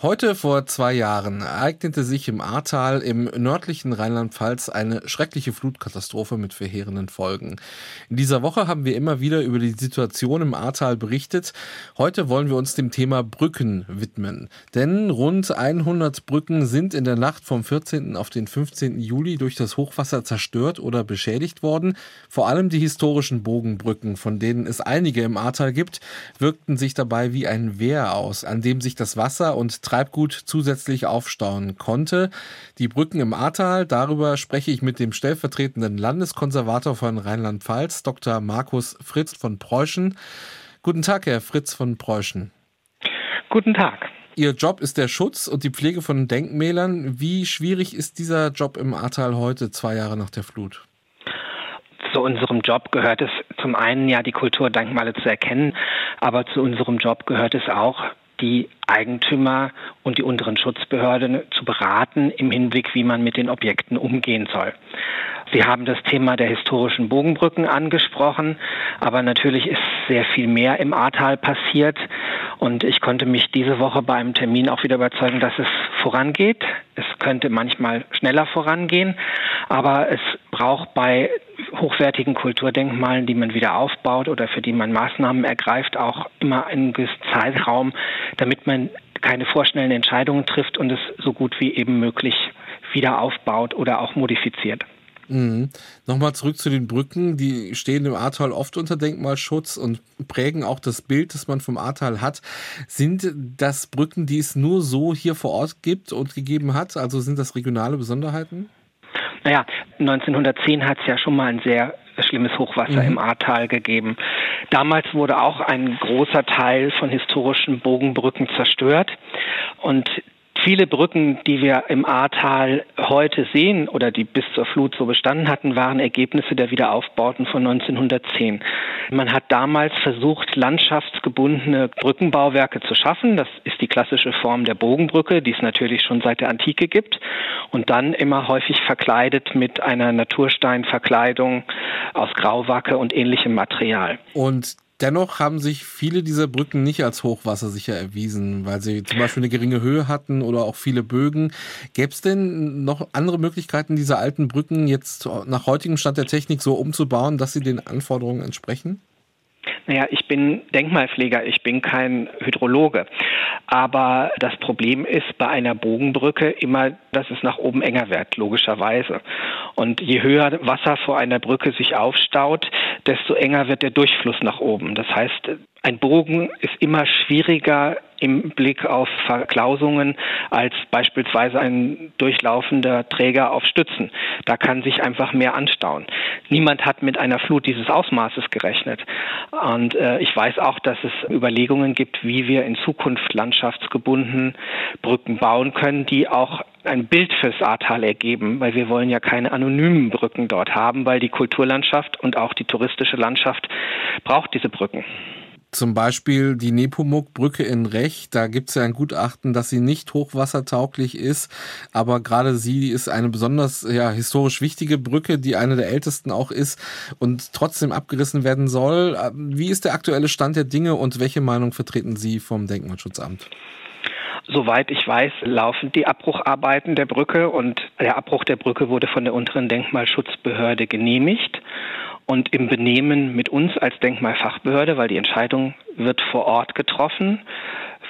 Heute vor zwei Jahren ereignete sich im Ahrtal im nördlichen Rheinland-Pfalz eine schreckliche Flutkatastrophe mit verheerenden Folgen. In dieser Woche haben wir immer wieder über die Situation im Ahrtal berichtet. Heute wollen wir uns dem Thema Brücken widmen. Denn rund 100 Brücken sind in der Nacht vom 14. auf den 15. Juli durch das Hochwasser zerstört oder beschädigt worden. Vor allem die historischen Bogenbrücken, von denen es einige im Ahrtal gibt, wirkten sich dabei wie ein Wehr aus, an dem sich das Wasser und Treibgut zusätzlich aufstauen konnte. Die Brücken im Ahrtal, darüber spreche ich mit dem stellvertretenden Landeskonservator von Rheinland-Pfalz, Dr. Markus Fritz von Preußen. Guten Tag, Herr Fritz von Preußen. Guten Tag. Ihr Job ist der Schutz und die Pflege von Denkmälern. Wie schwierig ist dieser Job im Ahrtal heute, zwei Jahre nach der Flut? Zu unserem Job gehört es zum einen ja die Kulturdenkmale zu erkennen, aber zu unserem Job gehört es auch, die Eigentümer und die unteren Schutzbehörden zu beraten im Hinblick, wie man mit den Objekten umgehen soll. Sie haben das Thema der historischen Bogenbrücken angesprochen, aber natürlich ist sehr viel mehr im Ahrtal passiert und ich konnte mich diese Woche bei einem Termin auch wieder überzeugen, dass es vorangeht. Es könnte manchmal schneller vorangehen, aber es braucht bei hochwertigen Kulturdenkmalen, die man wieder aufbaut oder für die man Maßnahmen ergreift, auch immer einen gewissen Zeitraum, damit man keine vorschnellen Entscheidungen trifft und es so gut wie eben möglich wieder aufbaut oder auch modifiziert. Mhm. Nochmal zurück zu den Brücken. Die stehen im Ahrtal oft unter Denkmalschutz und prägen auch das Bild, das man vom Ahrtal hat. Sind das Brücken, die es nur so hier vor Ort gibt und gegeben hat? Also sind das regionale Besonderheiten? Naja, 1910 hat es ja schon mal ein sehr schlimmes Hochwasser mhm. im Ahrtal gegeben. Damals wurde auch ein großer Teil von historischen Bogenbrücken zerstört und Viele Brücken, die wir im Ahrtal heute sehen oder die bis zur Flut so bestanden hatten, waren Ergebnisse der Wiederaufbauten von 1910. Man hat damals versucht, landschaftsgebundene Brückenbauwerke zu schaffen. Das ist die klassische Form der Bogenbrücke, die es natürlich schon seit der Antike gibt. Und dann immer häufig verkleidet mit einer Natursteinverkleidung aus Grauwacke und ähnlichem Material. Und Dennoch haben sich viele dieser Brücken nicht als hochwassersicher erwiesen, weil sie zum Beispiel eine geringe Höhe hatten oder auch viele Bögen. Gäbe es denn noch andere Möglichkeiten, diese alten Brücken jetzt nach heutigem Stand der Technik so umzubauen, dass sie den Anforderungen entsprechen? Naja, ich bin Denkmalpfleger, ich bin kein Hydrologe. Aber das Problem ist bei einer Bogenbrücke immer, dass es nach oben enger wird, logischerweise. Und je höher Wasser vor einer Brücke sich aufstaut, desto enger wird der Durchfluss nach oben. Das heißt, ein Bogen ist immer schwieriger im Blick auf Verklausungen als beispielsweise ein durchlaufender Träger auf Stützen. Da kann sich einfach mehr anstauen. Niemand hat mit einer Flut dieses Ausmaßes gerechnet. Und äh, ich weiß auch, dass es Überlegungen gibt, wie wir in Zukunft landschaftsgebunden Brücken bauen können, die auch ein Bild fürs Ahrtal ergeben, weil wir wollen ja keine anonymen Brücken dort haben, weil die Kulturlandschaft und auch die touristische Landschaft braucht diese Brücken. Zum Beispiel die Nepomuk-Brücke in Rech, da gibt es ja ein Gutachten, dass sie nicht hochwassertauglich ist, aber gerade sie ist eine besonders ja, historisch wichtige Brücke, die eine der ältesten auch ist und trotzdem abgerissen werden soll. Wie ist der aktuelle Stand der Dinge und welche Meinung vertreten Sie vom Denkmalschutzamt? Soweit ich weiß, laufen die Abbrucharbeiten der Brücke und der Abbruch der Brücke wurde von der unteren Denkmalschutzbehörde genehmigt und im Benehmen mit uns als Denkmalfachbehörde, weil die Entscheidung wird vor Ort getroffen.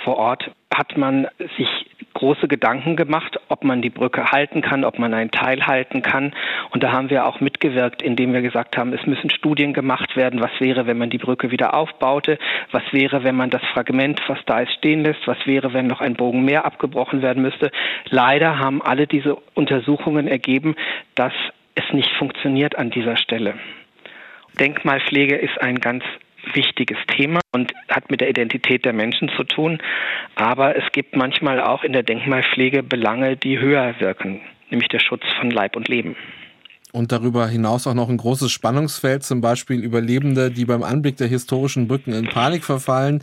Vor Ort hat man sich große Gedanken gemacht, ob man die Brücke halten kann, ob man einen Teil halten kann. Und da haben wir auch mitgewirkt, indem wir gesagt haben, es müssen Studien gemacht werden. Was wäre, wenn man die Brücke wieder aufbaute? Was wäre, wenn man das Fragment, was da ist, stehen lässt? Was wäre, wenn noch ein Bogen mehr abgebrochen werden müsste? Leider haben alle diese Untersuchungen ergeben, dass es nicht funktioniert an dieser Stelle. Denkmalpflege ist ein ganz wichtiges Thema und hat mit der Identität der Menschen zu tun. Aber es gibt manchmal auch in der Denkmalpflege Belange, die höher wirken, nämlich der Schutz von Leib und Leben. Und darüber hinaus auch noch ein großes Spannungsfeld, zum Beispiel Überlebende, die beim Anblick der historischen Brücken in Panik verfallen,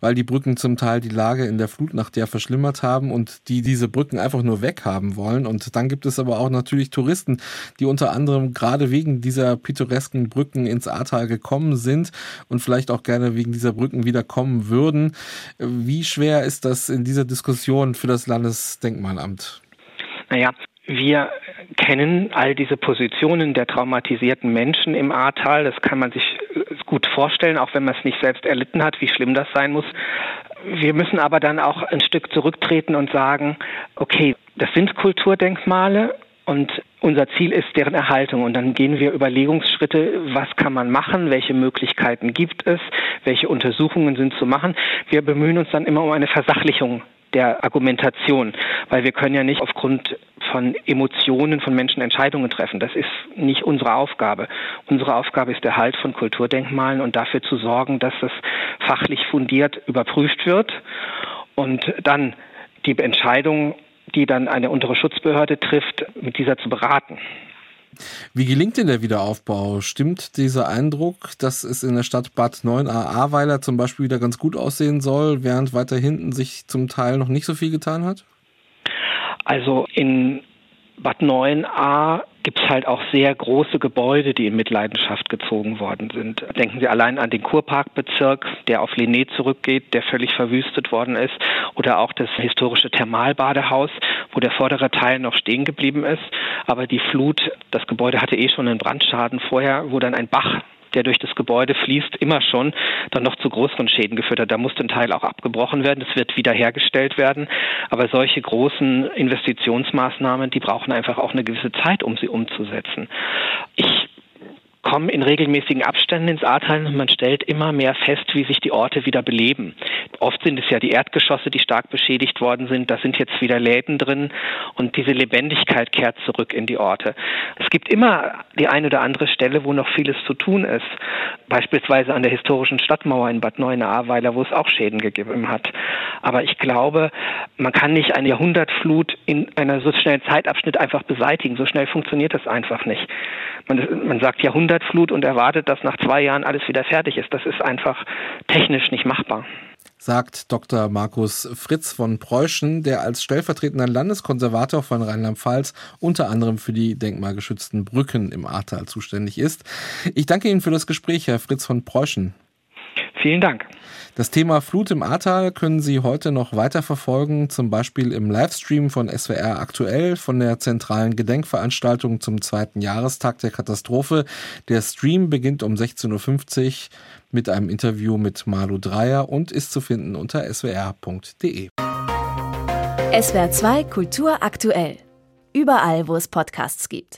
weil die Brücken zum Teil die Lage in der Flutnacht ja verschlimmert haben und die diese Brücken einfach nur weghaben wollen. Und dann gibt es aber auch natürlich Touristen, die unter anderem gerade wegen dieser pittoresken Brücken ins Ahrtal gekommen sind und vielleicht auch gerne wegen dieser Brücken wieder kommen würden. Wie schwer ist das in dieser Diskussion für das Landesdenkmalamt? Naja, wir kennen all diese Positionen der traumatisierten Menschen im Ahrtal. Das kann man sich gut vorstellen, auch wenn man es nicht selbst erlitten hat, wie schlimm das sein muss. Wir müssen aber dann auch ein Stück zurücktreten und sagen, okay, das sind Kulturdenkmale und unser Ziel ist deren Erhaltung. Und dann gehen wir Überlegungsschritte, was kann man machen, welche Möglichkeiten gibt es, welche Untersuchungen sind zu machen. Wir bemühen uns dann immer um eine Versachlichung der Argumentation, weil wir können ja nicht aufgrund von Emotionen von Menschen Entscheidungen treffen. Das ist nicht unsere Aufgabe. Unsere Aufgabe ist der Halt von Kulturdenkmalen und dafür zu sorgen, dass das fachlich fundiert überprüft wird und dann die Entscheidung, die dann eine untere Schutzbehörde trifft, mit dieser zu beraten. Wie gelingt denn der Wiederaufbau? Stimmt dieser Eindruck, dass es in der Stadt Bad 9a Ahrweiler zum Beispiel wieder ganz gut aussehen soll, während weiter hinten sich zum Teil noch nicht so viel getan hat? Also in Bad 9a gibt es halt auch sehr große Gebäude, die in Mitleidenschaft gezogen worden sind. Denken Sie allein an den Kurparkbezirk, der auf Lené zurückgeht, der völlig verwüstet worden ist, oder auch das historische Thermalbadehaus, wo der vordere Teil noch stehen geblieben ist. Aber die Flut, das Gebäude hatte eh schon einen Brandschaden vorher, wo dann ein Bach der durch das Gebäude fließt, immer schon dann noch zu größeren Schäden geführt hat. Da muss ein Teil auch abgebrochen werden, es wird wiederhergestellt werden. Aber solche großen Investitionsmaßnahmen, die brauchen einfach auch eine gewisse Zeit, um sie umzusetzen. Ich kommen in regelmäßigen Abständen ins Ahrtal und man stellt immer mehr fest, wie sich die Orte wieder beleben. Oft sind es ja die Erdgeschosse, die stark beschädigt worden sind. Da sind jetzt wieder Läden drin und diese Lebendigkeit kehrt zurück in die Orte. Es gibt immer die eine oder andere Stelle, wo noch vieles zu tun ist. Beispielsweise an der historischen Stadtmauer in Bad Neuenahr-Ahrweiler, wo es auch Schäden gegeben hat. Aber ich glaube, man kann nicht eine Jahrhundertflut in einer so schnellen Zeitabschnitt einfach beseitigen. So schnell funktioniert das einfach nicht. Man, man sagt Jahrhundert Jahrhundertflut und erwartet, dass nach zwei Jahren alles wieder fertig ist. Das ist einfach technisch nicht machbar sagt Dr. Markus Fritz von Preußen, der als stellvertretender Landeskonservator von Rheinland-Pfalz unter anderem für die denkmalgeschützten Brücken im Ahrtal zuständig ist. Ich danke Ihnen für das Gespräch, Herr Fritz von Preußen. Vielen Dank. Das Thema Flut im Ahrtal können Sie heute noch weiter verfolgen, zum Beispiel im Livestream von SWR aktuell von der zentralen Gedenkveranstaltung zum zweiten Jahrestag der Katastrophe. Der Stream beginnt um 16.50 Uhr mit einem Interview mit Malu Dreyer und ist zu finden unter swr.de. SWR 2 Kultur aktuell. Überall, wo es Podcasts gibt.